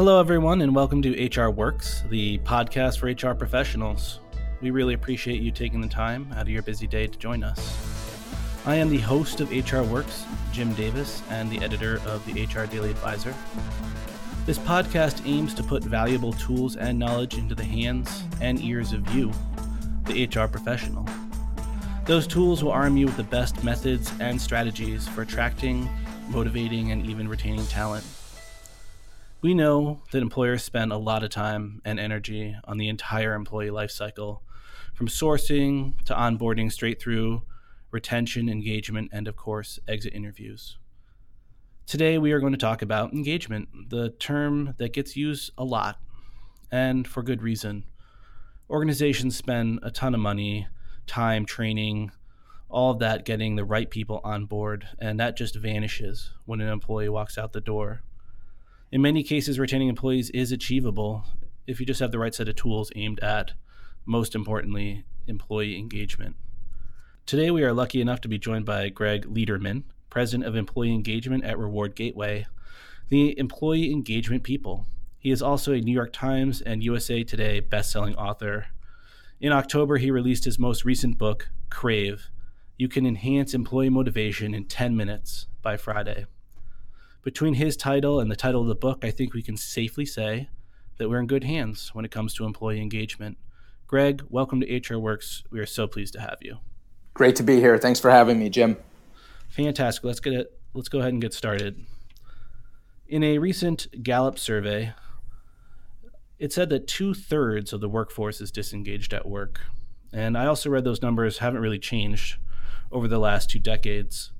Hello, everyone, and welcome to HR Works, the podcast for HR professionals. We really appreciate you taking the time out of your busy day to join us. I am the host of HR Works, Jim Davis, and the editor of the HR Daily Advisor. This podcast aims to put valuable tools and knowledge into the hands and ears of you, the HR professional. Those tools will arm you with the best methods and strategies for attracting, motivating, and even retaining talent. We know that employers spend a lot of time and energy on the entire employee lifecycle, from sourcing to onboarding straight through retention, engagement, and of course, exit interviews. Today, we are going to talk about engagement, the term that gets used a lot, and for good reason. Organizations spend a ton of money, time, training, all of that getting the right people on board, and that just vanishes when an employee walks out the door. In many cases, retaining employees is achievable if you just have the right set of tools aimed at, most importantly, employee engagement. Today, we are lucky enough to be joined by Greg Lederman, President of Employee Engagement at Reward Gateway, the employee engagement people. He is also a New York Times and USA Today best-selling author. In October, he released his most recent book, Crave. You can enhance employee motivation in 10 minutes by Friday between his title and the title of the book, I think we can safely say that we're in good hands when it comes to employee engagement. Greg, welcome to HR Works. We are so pleased to have you. Great to be here. Thanks for having me, Jim. Fantastic. Let's get it. Let's go ahead and get started. In a recent Gallup survey, it said that two thirds of the workforce is disengaged at work. And I also read those numbers haven't really changed over the last two decades.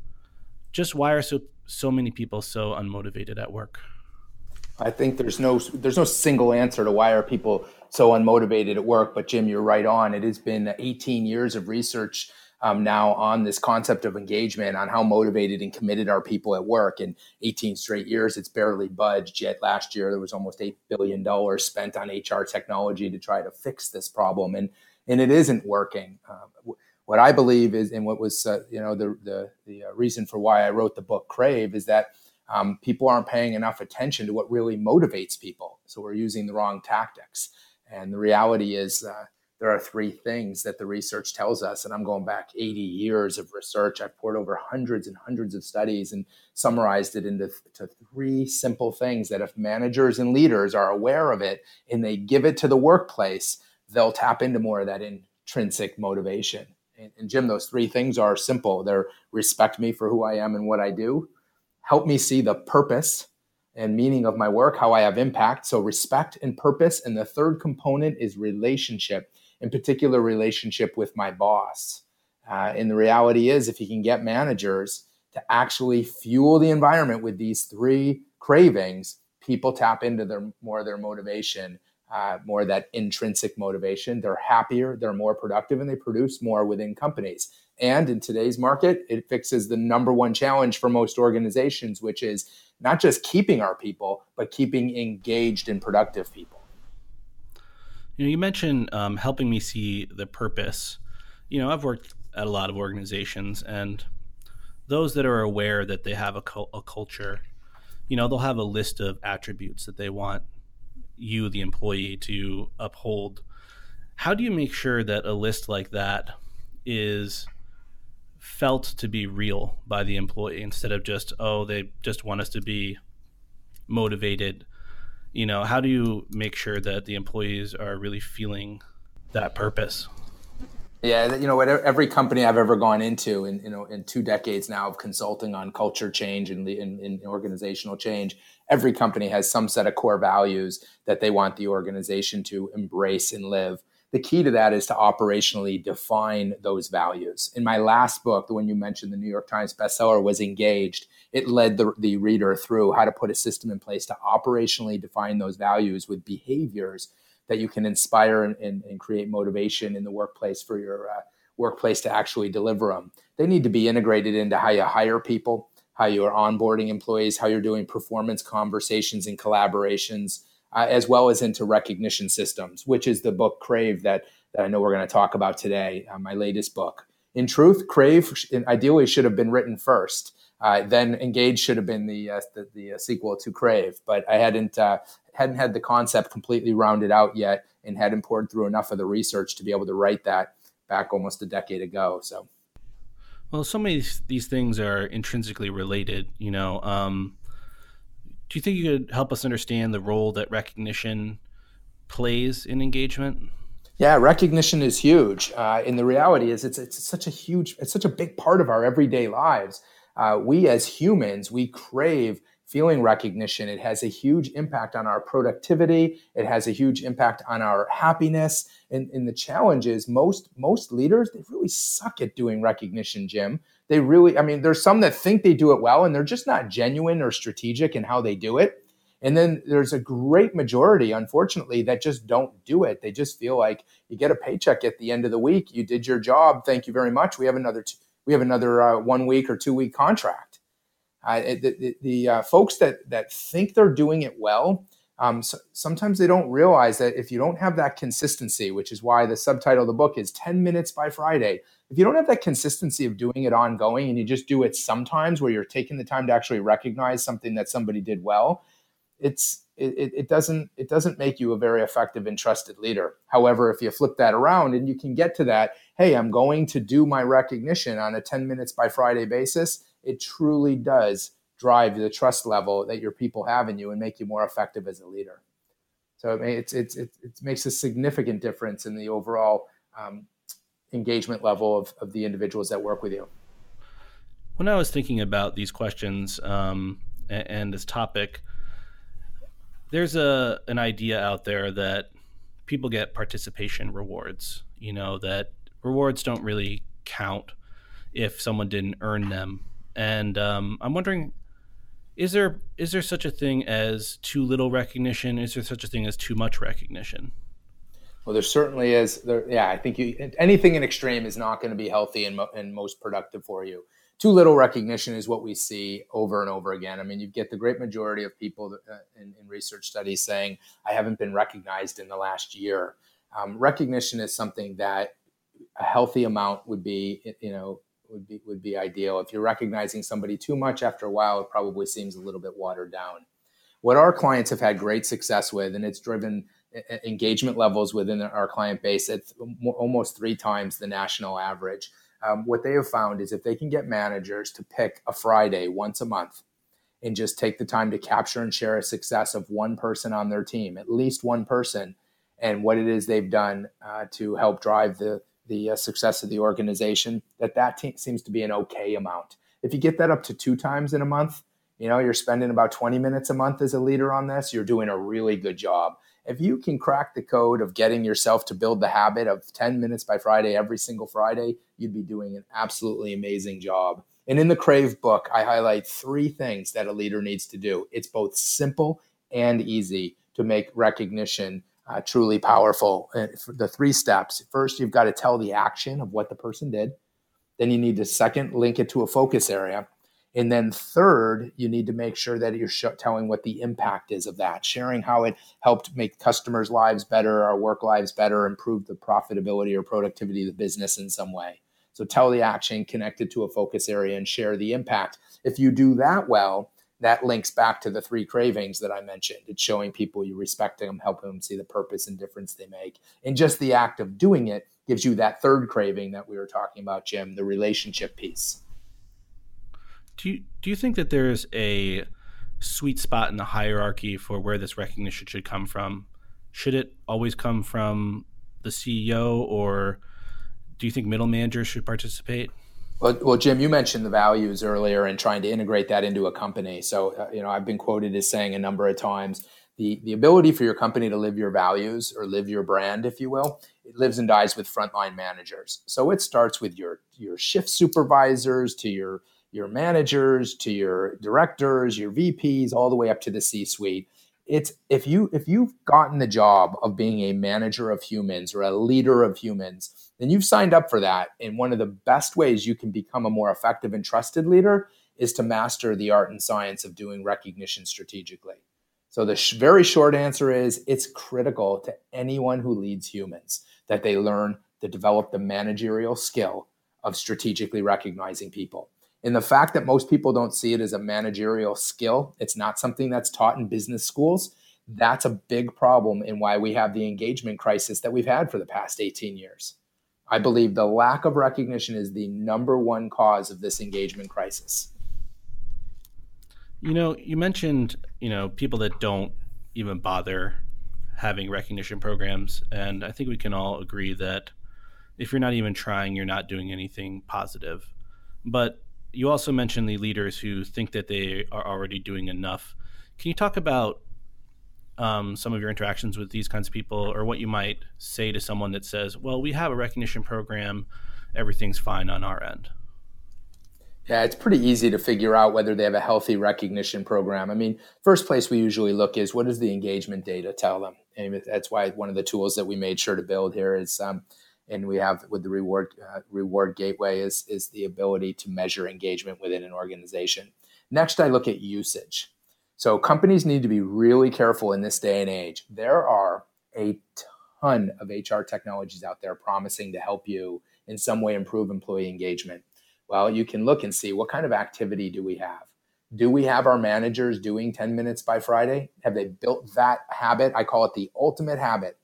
Just why are so so many people so unmotivated at work? I think there's no there's no single answer to why are people so unmotivated at work. But Jim, you're right on. It has been 18 years of research um, now on this concept of engagement, on how motivated and committed are people at work. In 18 straight years, it's barely budged. Yet last year there was almost eight billion dollars spent on HR technology to try to fix this problem, and and it isn't working. Um, what I believe is, and what was uh, you know the the, the uh, reason for why I wrote the book Crave is that um, people aren't paying enough attention to what really motivates people. So we're using the wrong tactics. And the reality is, uh, there are three things that the research tells us. And I'm going back 80 years of research. I've poured over hundreds and hundreds of studies and summarized it into three simple things that if managers and leaders are aware of it and they give it to the workplace, they'll tap into more of that intrinsic motivation. And, and Jim, those three things are simple. They're respect me for who I am and what I do, help me see the purpose and meaning of my work, how I have impact. So respect and purpose. And the third component is relationship, in particular, relationship with my boss. Uh, and the reality is, if you can get managers to actually fuel the environment with these three cravings, people tap into their more of their motivation uh, more that intrinsic motivation. They're happier, they're more productive, and they produce more within companies. And in today's market, it fixes the number one challenge for most organizations, which is not just keeping our people, but keeping engaged and productive people. You know, you mentioned um, helping me see the purpose. You know, I've worked at a lot of organizations, and those that are aware that they have a, a culture, you know, they'll have a list of attributes that they want you, the employee, to uphold. How do you make sure that a list like that is felt to be real by the employee instead of just, oh, they just want us to be motivated? You know, how do you make sure that the employees are really feeling that purpose? Yeah, you know, every company I've ever gone into, in you know, in two decades now of consulting on culture change and in, organizational change, every company has some set of core values that they want the organization to embrace and live. The key to that is to operationally define those values. In my last book, the one you mentioned, the New York Times bestseller, was engaged. It led the, the reader through how to put a system in place to operationally define those values with behaviors that you can inspire and, and, and create motivation in the workplace for your uh, workplace to actually deliver them. They need to be integrated into how you hire people, how you are onboarding employees, how you're doing performance conversations and collaborations, uh, as well as into recognition systems, which is the book Crave that, that I know we're going to talk about today, uh, my latest book. In truth, Crave ideally should have been written first. Uh, then Engage should have been the uh, the, the uh, sequel to Crave, but I hadn't uh, hadn't had the concept completely rounded out yet, and hadn't poured through enough of the research to be able to write that back almost a decade ago. So, well, so many these things are intrinsically related. You know, um, do you think you could help us understand the role that recognition plays in engagement? Yeah, recognition is huge. Uh, and the reality is, it's it's such a huge, it's such a big part of our everyday lives. Uh, we as humans, we crave feeling recognition. It has a huge impact on our productivity. It has a huge impact on our happiness. And, and the challenge is most most leaders they really suck at doing recognition, Jim. They really, I mean, there's some that think they do it well, and they're just not genuine or strategic in how they do it. And then there's a great majority, unfortunately, that just don't do it. They just feel like you get a paycheck at the end of the week. You did your job. Thank you very much. We have another. T- we have another uh, one week or two week contract uh, the, the, the uh, folks that that think they're doing it well, um, so sometimes they don't realize that if you don't have that consistency, which is why the subtitle of the book is 10 minutes by Friday, if you don't have that consistency of doing it ongoing and you just do it sometimes where you're taking the time to actually recognize something that somebody did well, it's it, it doesn't it doesn't make you a very effective and trusted leader. However, if you flip that around and you can get to that, hey, I'm going to do my recognition on a 10 minutes by Friday basis it truly does drive the trust level that your people have in you and make you more effective as a leader. So it's, it, it makes a significant difference in the overall um, engagement level of, of the individuals that work with you. When I was thinking about these questions um, and, and this topic, there's a an idea out there that people get participation rewards. You know that rewards don't really count if someone didn't earn them and um, I'm wondering, is there is there such a thing as too little recognition? Is there such a thing as too much recognition? Well, there certainly is. There, yeah, I think you, anything in extreme is not going to be healthy and, mo- and most productive for you. Too little recognition is what we see over and over again. I mean, you get the great majority of people that, uh, in, in, research studies saying, "I haven't been recognized in the last year." Um, recognition is something that a healthy amount would be, you know, would be would be ideal. If you're recognizing somebody too much after a while, it probably seems a little bit watered down. What our clients have had great success with, and it's driven engagement levels within our client base at almost three times the national average. Um, what they have found is if they can get managers to pick a Friday once a month and just take the time to capture and share a success of one person on their team, at least one person, and what it is they've done uh, to help drive the the uh, success of the organization, that that te- seems to be an okay amount. If you get that up to two times in a month, you know, you're spending about 20 minutes a month as a leader on this, you're doing a really good job. If you can crack the code of getting yourself to build the habit of 10 minutes by Friday every single Friday, you'd be doing an absolutely amazing job. And in the Crave book, I highlight three things that a leader needs to do. It's both simple and easy to make recognition uh, truly powerful. And the three steps first, you've got to tell the action of what the person did. Then you need to second link it to a focus area. And then third, you need to make sure that you're sh- telling what the impact is of that, sharing how it helped make customers' lives better, our work lives better, improve the profitability or productivity of the business in some way. So tell the action, connect it to a focus area, and share the impact. If you do that well, that links back to the three cravings that I mentioned. It's showing people you respect them, helping them see the purpose and difference they make. And just the act of doing it gives you that third craving that we were talking about, Jim, the relationship piece. Do you, do you think that there's a sweet spot in the hierarchy for where this recognition should come from? Should it always come from the CEO, or do you think middle managers should participate? Well, well, Jim, you mentioned the values earlier and trying to integrate that into a company. So, uh, you know, I've been quoted as saying a number of times the the ability for your company to live your values or live your brand, if you will, it lives and dies with frontline managers. So it starts with your your shift supervisors to your your managers to your directors, your VPs, all the way up to the C-suite it's if you if you've gotten the job of being a manager of humans or a leader of humans then you've signed up for that and one of the best ways you can become a more effective and trusted leader is to master the art and science of doing recognition strategically so the sh- very short answer is it's critical to anyone who leads humans that they learn to develop the managerial skill of strategically recognizing people And the fact that most people don't see it as a managerial skill, it's not something that's taught in business schools. That's a big problem in why we have the engagement crisis that we've had for the past 18 years. I believe the lack of recognition is the number one cause of this engagement crisis. You know, you mentioned, you know, people that don't even bother having recognition programs. And I think we can all agree that if you're not even trying, you're not doing anything positive. But you also mentioned the leaders who think that they are already doing enough. Can you talk about um, some of your interactions with these kinds of people, or what you might say to someone that says, "Well, we have a recognition program, everything's fine on our end"? Yeah, it's pretty easy to figure out whether they have a healthy recognition program. I mean, first place we usually look is what does the engagement data tell them, and that's why one of the tools that we made sure to build here is. Um, and we have with the reward uh, reward gateway is is the ability to measure engagement within an organization. Next, I look at usage. So companies need to be really careful in this day and age. There are a ton of HR technologies out there promising to help you in some way improve employee engagement. Well, you can look and see what kind of activity do we have? Do we have our managers doing 10 minutes by Friday? Have they built that habit? I call it the ultimate habit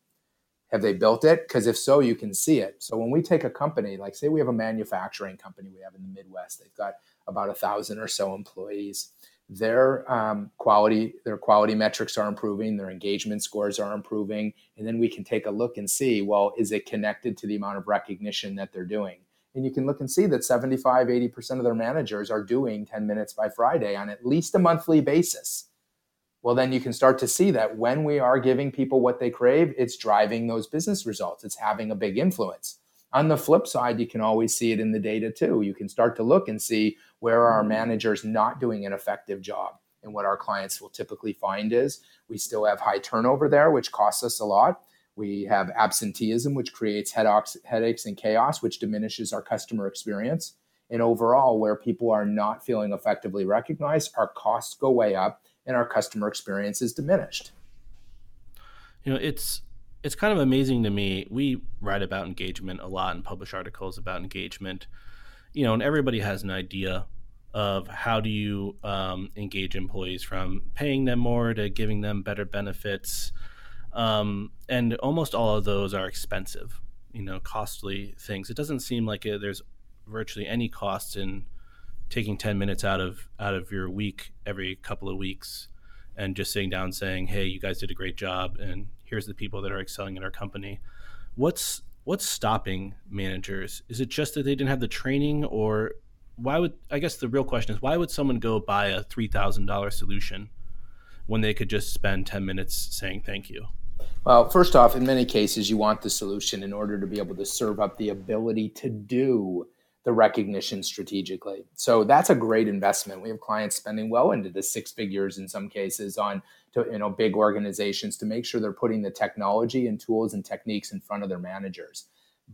have they built it? Because if so, you can see it. So when we take a company, like say we have a manufacturing company we have in the Midwest, they've got about a thousand or so employees. Their um, quality, their quality metrics are improving, their engagement scores are improving, and then we can take a look and see, well, is it connected to the amount of recognition that they're doing? And you can look and see that 75, 80% of their managers are doing 10 minutes by Friday on at least a monthly basis well, then you can start to see that when we are giving people what they crave, it's driving those business results. It's having a big influence. On the flip side, you can always see it in the data too. You can start to look and see where are our mm-hmm. managers not doing an effective job. And what our clients will typically find is we still have high turnover there, which costs us a lot. We have absenteeism, which creates headaches and chaos, which diminishes our customer experience. And overall, where people are not feeling effectively recognized, our costs go way up and our customer experience is diminished. You know, it's it's kind of amazing to me. We write about engagement a lot and publish articles about engagement. You know, and everybody has an idea of how do you um, engage employees from paying them more to giving them better benefits. Um, and almost all of those are expensive, you know, costly things. It doesn't seem like there's virtually any cost in taking 10 minutes out of out of your week every couple of weeks and just sitting down saying hey you guys did a great job and here's the people that are excelling in our company. What's what's stopping managers? Is it just that they didn't have the training or why would i guess the real question is why would someone go buy a $3000 solution when they could just spend 10 minutes saying thank you? Well, first off, in many cases, you want the solution in order to be able to serve up the ability to do the recognition strategically. So that's a great investment. We have clients spending well into the six figures in some cases on to, you know big organizations to make sure they're putting the technology and tools and techniques in front of their managers.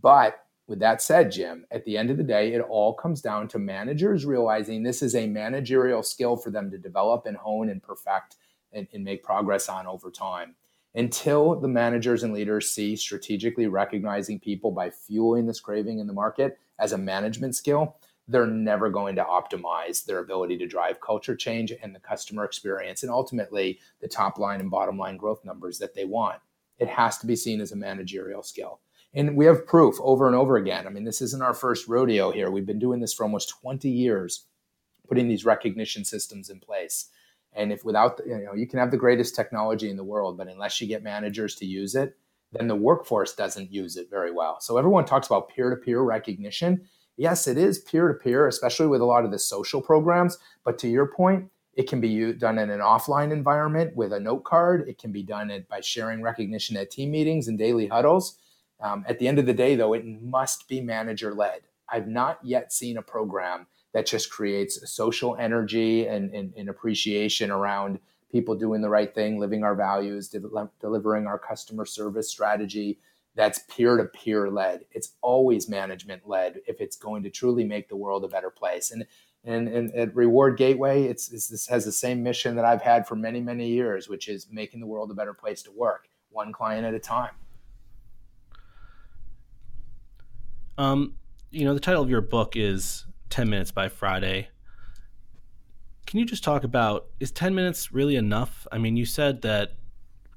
But with that said, Jim, at the end of the day, it all comes down to managers realizing this is a managerial skill for them to develop and hone and perfect and, and make progress on over time until the managers and leaders see strategically recognizing people by fueling this craving in the market as a management skill, they're never going to optimize their ability to drive culture change and the customer experience and ultimately the top line and bottom line growth numbers that they want. It has to be seen as a managerial skill. And we have proof over and over again. I mean, this isn't our first rodeo here. We've been doing this for almost 20 years, putting these recognition systems in place. And if without, you know, you can have the greatest technology in the world, but unless you get managers to use it, then the workforce doesn't use it very well. So everyone talks about peer to peer recognition. Yes, it is peer to peer, especially with a lot of the social programs. But to your point, it can be done in an offline environment with a note card. It can be done by sharing recognition at team meetings and daily huddles. Um, at the end of the day, though, it must be manager led. I've not yet seen a program that just creates social energy and, and, and appreciation around people doing the right thing, living our values, de- delivering our customer service strategy. That's peer to peer led. It's always management led if it's going to truly make the world a better place. And and, and at Reward Gateway, it's, it's, this has the same mission that I've had for many, many years, which is making the world a better place to work, one client at a time. Um, you know, the title of your book is 10 Minutes by Friday. Can you just talk about is 10 minutes really enough? I mean, you said that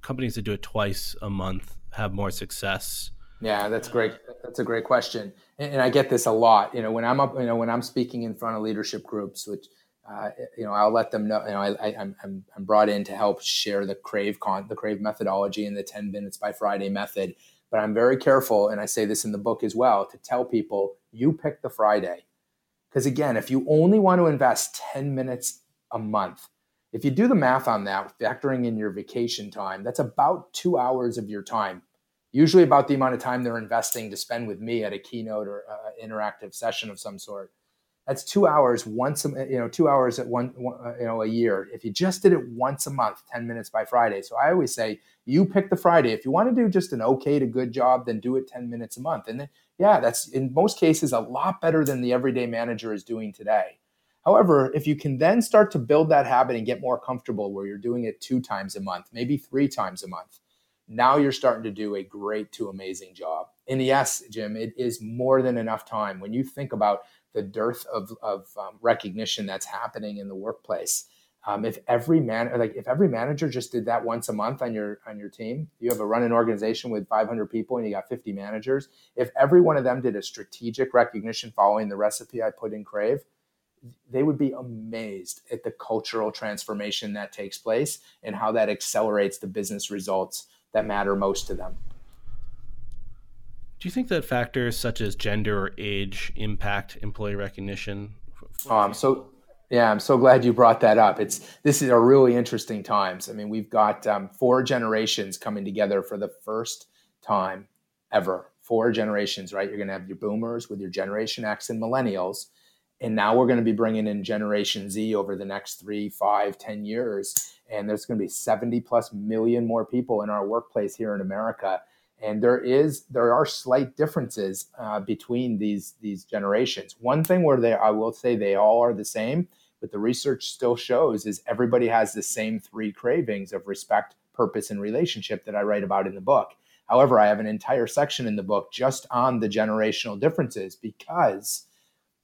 companies that do it twice a month have more success. Yeah, that's great. That's a great question, and, and I get this a lot. You know, when I'm up, you know, when I'm speaking in front of leadership groups, which uh, you know, I'll let them know. You know, I, am I'm, I'm brought in to help share the Crave con, the Crave methodology and the 10 minutes by Friday method. But I'm very careful, and I say this in the book as well, to tell people you pick the Friday. Because again, if you only want to invest 10 minutes a month, if you do the math on that, factoring in your vacation time, that's about two hours of your time. Usually, about the amount of time they're investing to spend with me at a keynote or uh, interactive session of some sort. That's two hours once, a, you know, two hours at one, one, uh, you know, a year. If you just did it once a month, 10 minutes by Friday. So I always say, you pick the Friday. If you want to do just an okay to good job, then do it 10 minutes a month. And then, yeah, that's in most cases a lot better than the everyday manager is doing today. However, if you can then start to build that habit and get more comfortable where you're doing it two times a month, maybe three times a month, now you're starting to do a great to amazing job. And yes, Jim, it is more than enough time. When you think about the dearth of, of um, recognition that's happening in the workplace. Um, if every man like if every manager just did that once a month on your on your team you have a running organization with 500 people and you got 50 managers if every one of them did a strategic recognition following the recipe i put in crave they would be amazed at the cultural transformation that takes place and how that accelerates the business results that matter most to them do you think that factors such as gender or age impact employee recognition? Oh, I'm so yeah, I'm so glad you brought that up. It's this is a really interesting times. I mean, we've got um, four generations coming together for the first time ever. Four generations, right? You're going to have your boomers with your Generation X and millennials, and now we're going to be bringing in Generation Z over the next three, five, ten years, and there's going to be 70 plus million more people in our workplace here in America and there is there are slight differences uh, between these these generations. One thing where they I will say they all are the same, but the research still shows is everybody has the same three cravings of respect, purpose, and relationship that I write about in the book. However, I have an entire section in the book just on the generational differences because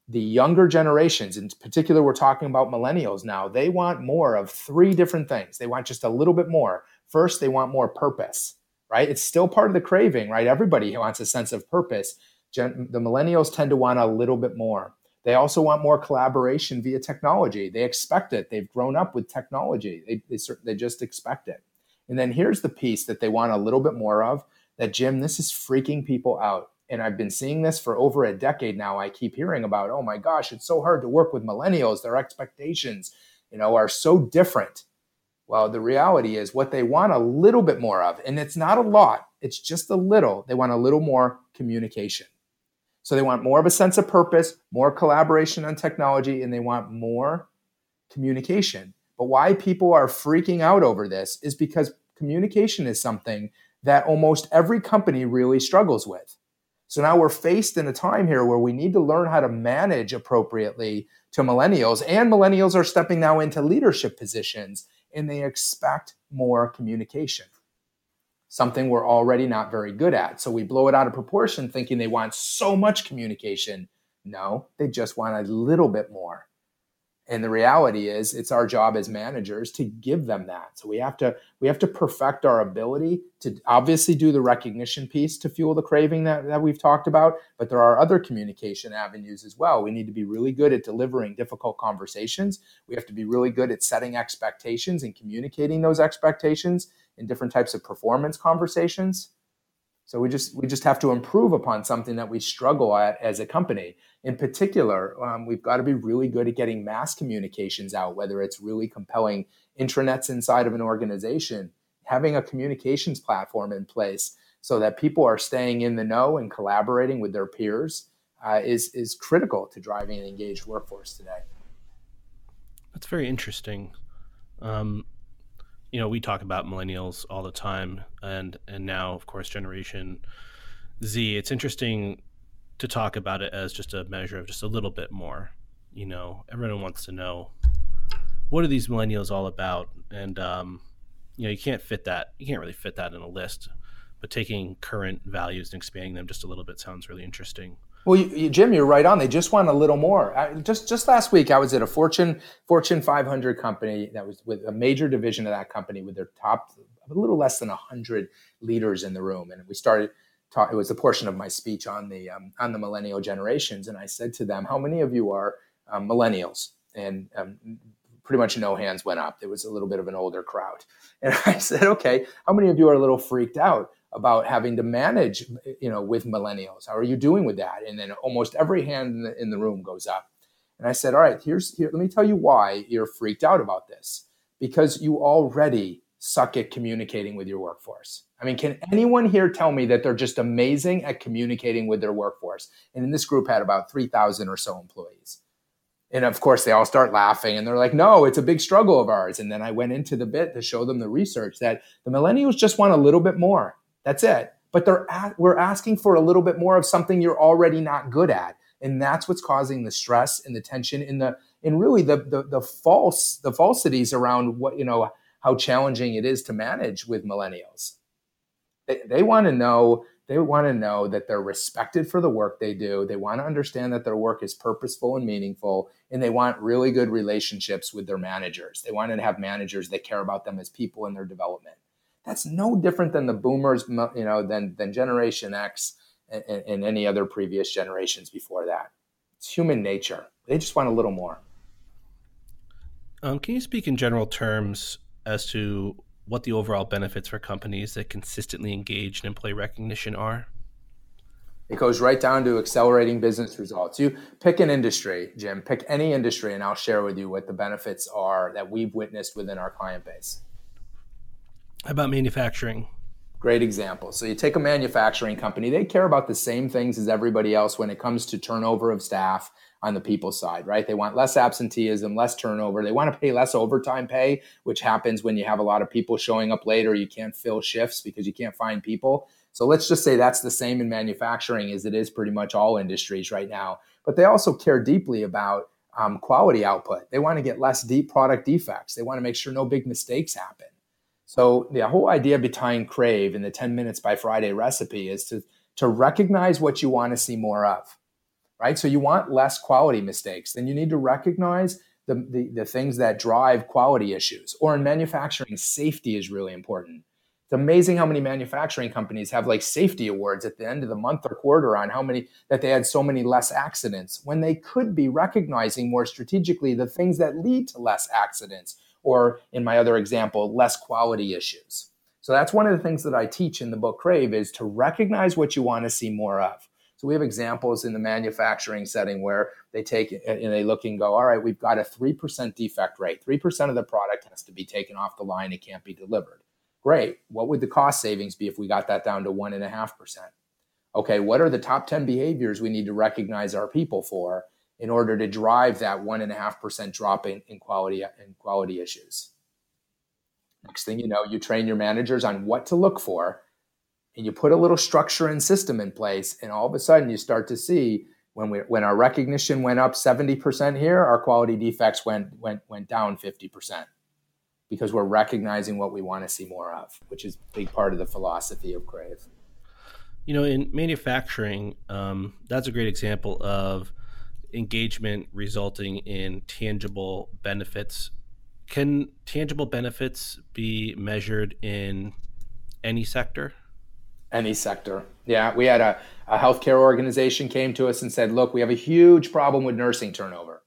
the younger generations, in particular, we're talking about millennials now, they want more of three different things. They want just a little bit more. First, they want more purpose right? It's still part of the craving, right? Everybody wants a sense of purpose. Gen- the millennials tend to want a little bit more. They also want more collaboration via technology. They expect it. They've grown up with technology. They, they, they just expect it. And then here's the piece that they want a little bit more of that, Jim, this is freaking people out. And I've been seeing this for over a decade now. I keep hearing about, oh my gosh, it's so hard to work with millennials. Their expectations, you know, are so different. Well, the reality is what they want a little bit more of, and it's not a lot, it's just a little. They want a little more communication. So they want more of a sense of purpose, more collaboration on technology, and they want more communication. But why people are freaking out over this is because communication is something that almost every company really struggles with. So now we're faced in a time here where we need to learn how to manage appropriately to millennials, and millennials are stepping now into leadership positions and they expect more communication, something we're already not very good at. So we blow it out of proportion thinking they want so much communication. No, they just want a little bit more. And the reality is it's our job as managers to give them that. So we have to we have to perfect our ability to obviously do the recognition piece to fuel the craving that, that we've talked about, but there are other communication avenues as well. We need to be really good at delivering difficult conversations. We have to be really good at setting expectations and communicating those expectations in different types of performance conversations. So we just we just have to improve upon something that we struggle at as a company. In particular, um, we've got to be really good at getting mass communications out, whether it's really compelling intranets inside of an organization, having a communications platform in place so that people are staying in the know and collaborating with their peers uh, is is critical to driving an engaged workforce today. That's very interesting. Um, you know, we talk about millennials all the time, and and now, of course, Generation Z. It's interesting to talk about it as just a measure of just a little bit more. You know, everyone wants to know what are these millennials all about, and um, you know, you can't fit that. You can't really fit that in a list. But taking current values and expanding them just a little bit sounds really interesting. Well, you, you, Jim, you're right on. They just want a little more. I, just just last week, I was at a Fortune Fortune 500 company that was with a major division of that company with their top a little less than 100 leaders in the room, and we started. Talk, it was a portion of my speech on the um, on the millennial generations, and I said to them, "How many of you are um, millennials?" And um, pretty much no hands went up. It was a little bit of an older crowd, and I said, "Okay, how many of you are a little freaked out?" About having to manage, you know, with millennials. How are you doing with that? And then almost every hand in the, in the room goes up. And I said, all right, here's here. Let me tell you why you're freaked out about this. Because you already suck at communicating with your workforce. I mean, can anyone here tell me that they're just amazing at communicating with their workforce? And in this group had about 3,000 or so employees. And of course, they all start laughing and they're like, no, it's a big struggle of ours. And then I went into the bit to show them the research that the millennials just want a little bit more. That's it. But they're at, we're asking for a little bit more of something you're already not good at. And that's what's causing the stress and the tension in the and really the, the the false the falsities around what you know how challenging it is to manage with millennials. They, they want to know they want to know that they're respected for the work they do. They want to understand that their work is purposeful and meaningful, and they want really good relationships with their managers. They want to have managers that care about them as people in their development. That's no different than the boomers, you know, than, than Generation X and, and any other previous generations before that. It's human nature. They just want a little more. Um, can you speak in general terms as to what the overall benefits for companies that consistently engage in employee recognition are? It goes right down to accelerating business results. You pick an industry, Jim, pick any industry, and I'll share with you what the benefits are that we've witnessed within our client base. About manufacturing? Great example. So you take a manufacturing company, they care about the same things as everybody else when it comes to turnover of staff on the people side, right? They want less absenteeism, less turnover. They want to pay less overtime pay, which happens when you have a lot of people showing up later. You can't fill shifts because you can't find people. So let's just say that's the same in manufacturing as it is pretty much all industries right now. But they also care deeply about um, quality output. They want to get less deep product defects. They want to make sure no big mistakes happen. So the whole idea behind Crave and the 10 minutes by Friday recipe is to, to recognize what you want to see more of, right? So you want less quality mistakes. Then you need to recognize the, the, the things that drive quality issues. Or in manufacturing, safety is really important. It's amazing how many manufacturing companies have like safety awards at the end of the month or quarter on how many that they had so many less accidents when they could be recognizing more strategically the things that lead to less accidents or in my other example, less quality issues. So that's one of the things that I teach in the book Crave is to recognize what you want to see more of. So we have examples in the manufacturing setting where they take and they look and go, all right, we've got a 3% defect rate. 3% of the product has to be taken off the line. It can't be delivered. Great. What would the cost savings be if we got that down to 1.5%? Okay, what are the top 10 behaviors we need to recognize our people for? In order to drive that one and a half percent drop in, in quality in quality issues. Next thing you know, you train your managers on what to look for, and you put a little structure and system in place, and all of a sudden you start to see when we when our recognition went up 70% here, our quality defects went went went down 50% because we're recognizing what we want to see more of, which is a big part of the philosophy of Crave. You know, in manufacturing, um, that's a great example of engagement resulting in tangible benefits. Can tangible benefits be measured in any sector? Any sector. Yeah, we had a, a healthcare organization came to us and said, look, we have a huge problem with nursing turnover.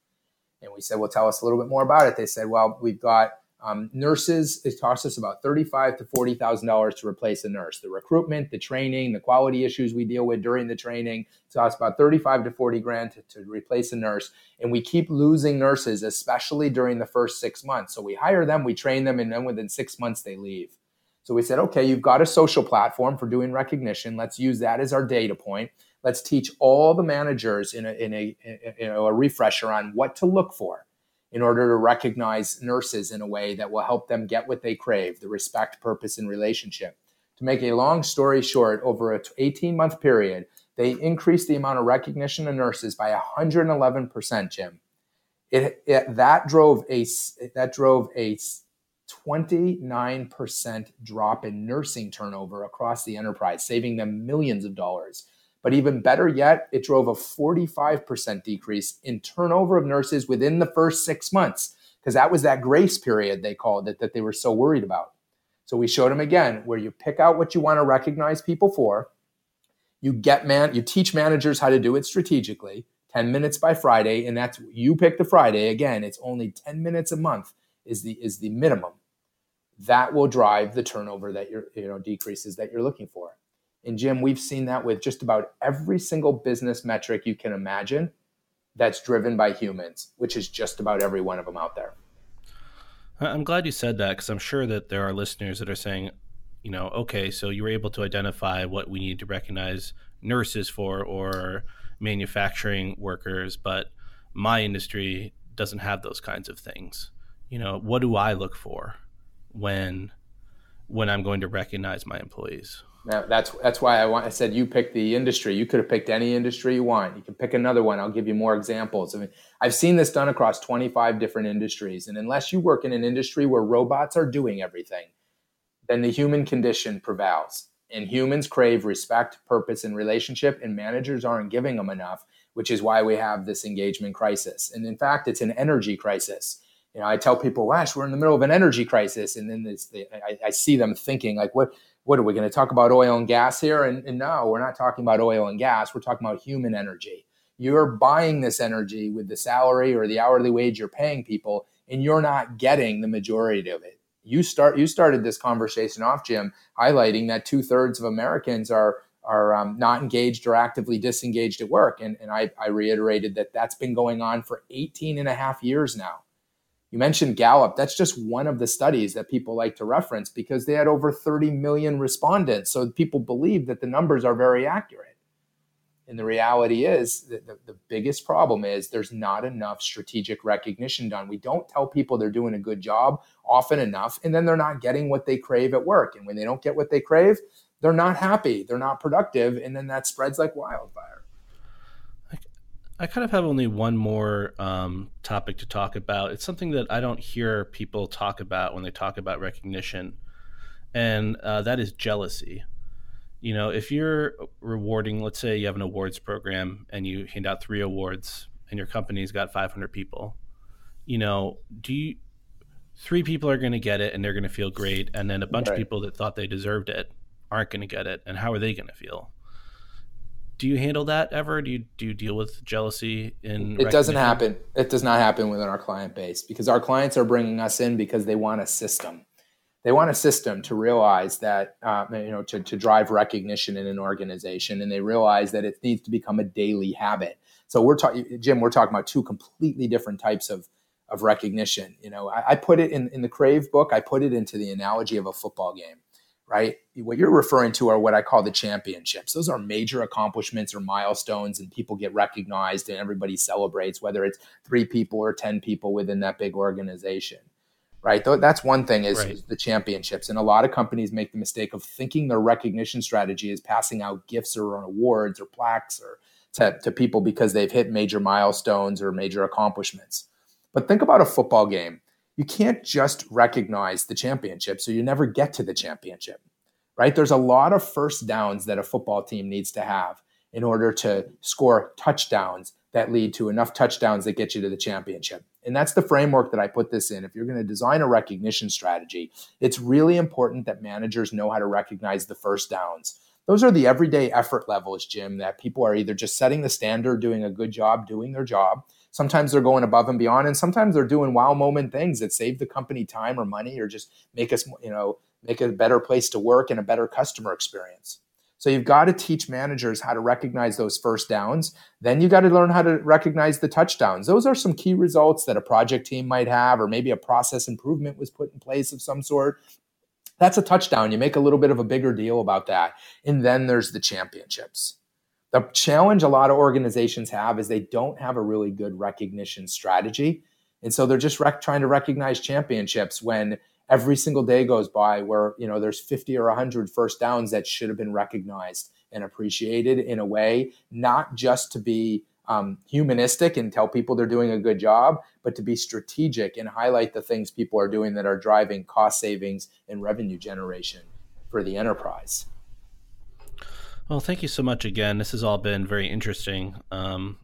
And we said, well, tell us a little bit more about it. They said, well, we've got um, nurses, it costs us about thirty-five to forty thousand dollars to replace a nurse. The recruitment, the training, the quality issues we deal with during the training it costs about thirty-five to forty grand to, to replace a nurse, and we keep losing nurses, especially during the first six months. So we hire them, we train them, and then within six months they leave. So we said, okay, you've got a social platform for doing recognition. Let's use that as our data point. Let's teach all the managers in a, in a, in a, a refresher on what to look for in order to recognize nurses in a way that will help them get what they crave the respect, purpose, and relationship. To make a long story short, over a 18 month period, they increased the amount of recognition of nurses by 111%, Jim. It, it, that drove a that drove a 29% drop in nursing turnover across the enterprise, saving them millions of dollars But even better yet, it drove a 45% decrease in turnover of nurses within the first six months, because that was that grace period they called it that they were so worried about. So we showed them again where you pick out what you want to recognize people for. You get man, you teach managers how to do it strategically, 10 minutes by Friday, and that's you pick the Friday. Again, it's only 10 minutes a month is the is the minimum. That will drive the turnover that you're, you know, decreases that you're looking for. And Jim, we've seen that with just about every single business metric you can imagine that's driven by humans, which is just about every one of them out there. I'm glad you said that because I'm sure that there are listeners that are saying, you know, okay, so you were able to identify what we need to recognize nurses for or manufacturing workers, but my industry doesn't have those kinds of things. You know, what do I look for when when I'm going to recognize my employees? Now, that's that's why I want. I said you pick the industry. You could have picked any industry you want. You can pick another one. I'll give you more examples. I mean, I've seen this done across 25 different industries. And unless you work in an industry where robots are doing everything, then the human condition prevails. And humans crave respect, purpose, and relationship, and managers aren't giving them enough, which is why we have this engagement crisis. And in fact, it's an energy crisis. You know, I tell people, "Wash, we're in the middle of an energy crisis," and then I, I see them thinking, like, "What? What are we going to talk about oil and gas here? And, and, no, we're not talking about oil and gas. We're talking about human energy. You're buying this energy with the salary or the hourly wage you're paying people, and you're not getting the majority of it. You start. You started this conversation off, Jim, highlighting that two thirds of Americans are are um, not engaged or actively disengaged at work, and, and I, I reiterated that that's been going on for 18 and a half years now. You mentioned Gallup. That's just one of the studies that people like to reference because they had over 30 million respondents. So people believe that the numbers are very accurate. And the reality is that the, the biggest problem is there's not enough strategic recognition done. We don't tell people they're doing a good job often enough, and then they're not getting what they crave at work. And when they don't get what they crave, they're not happy, they're not productive, and then that spreads like wildfire. I kind of have only one more um, topic to talk about. It's something that I don't hear people talk about when they talk about recognition, and uh, that is jealousy. You know, if you're rewarding, let's say you have an awards program and you hand out three awards, and your company's got 500 people, you know, do you? Three people are going to get it and they're going to feel great, and then a bunch right. of people that thought they deserved it aren't going to get it, and how are they going to feel? Do you handle that ever? Do you do you deal with jealousy in? It doesn't happen. It does not happen within our client base because our clients are bringing us in because they want a system. They want a system to realize that uh, you know to, to drive recognition in an organization, and they realize that it needs to become a daily habit. So we're talking, Jim. We're talking about two completely different types of of recognition. You know, I, I put it in in the Crave book. I put it into the analogy of a football game right? What you're referring to are what I call the championships. Those are major accomplishments or milestones, and people get recognized and everybody celebrates, whether it's three people or 10 people within that big organization, right? That's one thing is, right. is the championships. And a lot of companies make the mistake of thinking their recognition strategy is passing out gifts or awards or plaques or to, to people because they've hit major milestones or major accomplishments. But think about a football game you can't just recognize the championship, so you never get to the championship, right? There's a lot of first downs that a football team needs to have in order to score touchdowns that lead to enough touchdowns that get you to the championship. And that's the framework that I put this in. If you're going to design a recognition strategy, it's really important that managers know how to recognize the first downs. Those are the everyday effort levels, Jim, that people are either just setting the standard, doing a good job, doing their job, Sometimes they're going above and beyond, and sometimes they're doing wow moment things that save the company time or money, or just make us, you know, make a better place to work and a better customer experience. So you've got to teach managers how to recognize those first downs. Then you got to learn how to recognize the touchdowns. Those are some key results that a project team might have, or maybe a process improvement was put in place of some sort. That's a touchdown. You make a little bit of a bigger deal about that. And then there's the championships. The challenge a lot of organizations have is they don't have a really good recognition strategy. And so they're just rec- trying to recognize championships when every single day goes by where, you know, there's 50 or 100 first downs that should have been recognized and appreciated in a way, not just to be um, humanistic and tell people they're doing a good job, but to be strategic and highlight the things people are doing that are driving cost savings and revenue generation for the enterprise. Well, thank you so much again. This has all been very interesting. Um,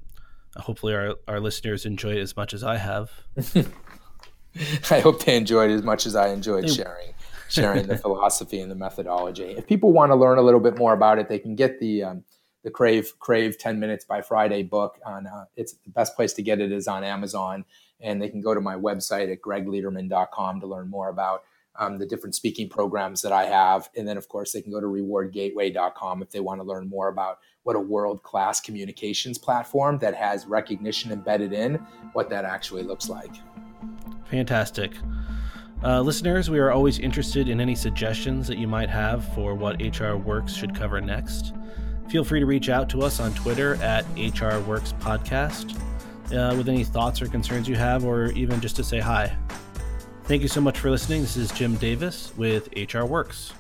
hopefully, our, our listeners enjoy it as much as I have. I hope they enjoyed as much as I enjoyed sharing sharing the philosophy and the methodology. If people want to learn a little bit more about it, they can get the um, the Crave Crave 10 Minutes by Friday book on uh, it's the best place to get it is on Amazon and they can go to my website at greglederman.com to learn more about um, the different speaking programs that I have. And then, of course, they can go to rewardgateway.com if they want to learn more about what a world class communications platform that has recognition embedded in, what that actually looks like. Fantastic. Uh, listeners, we are always interested in any suggestions that you might have for what HR Works should cover next. Feel free to reach out to us on Twitter at HR Works Podcast uh, with any thoughts or concerns you have, or even just to say hi. Thank you so much for listening. This is Jim Davis with HR Works.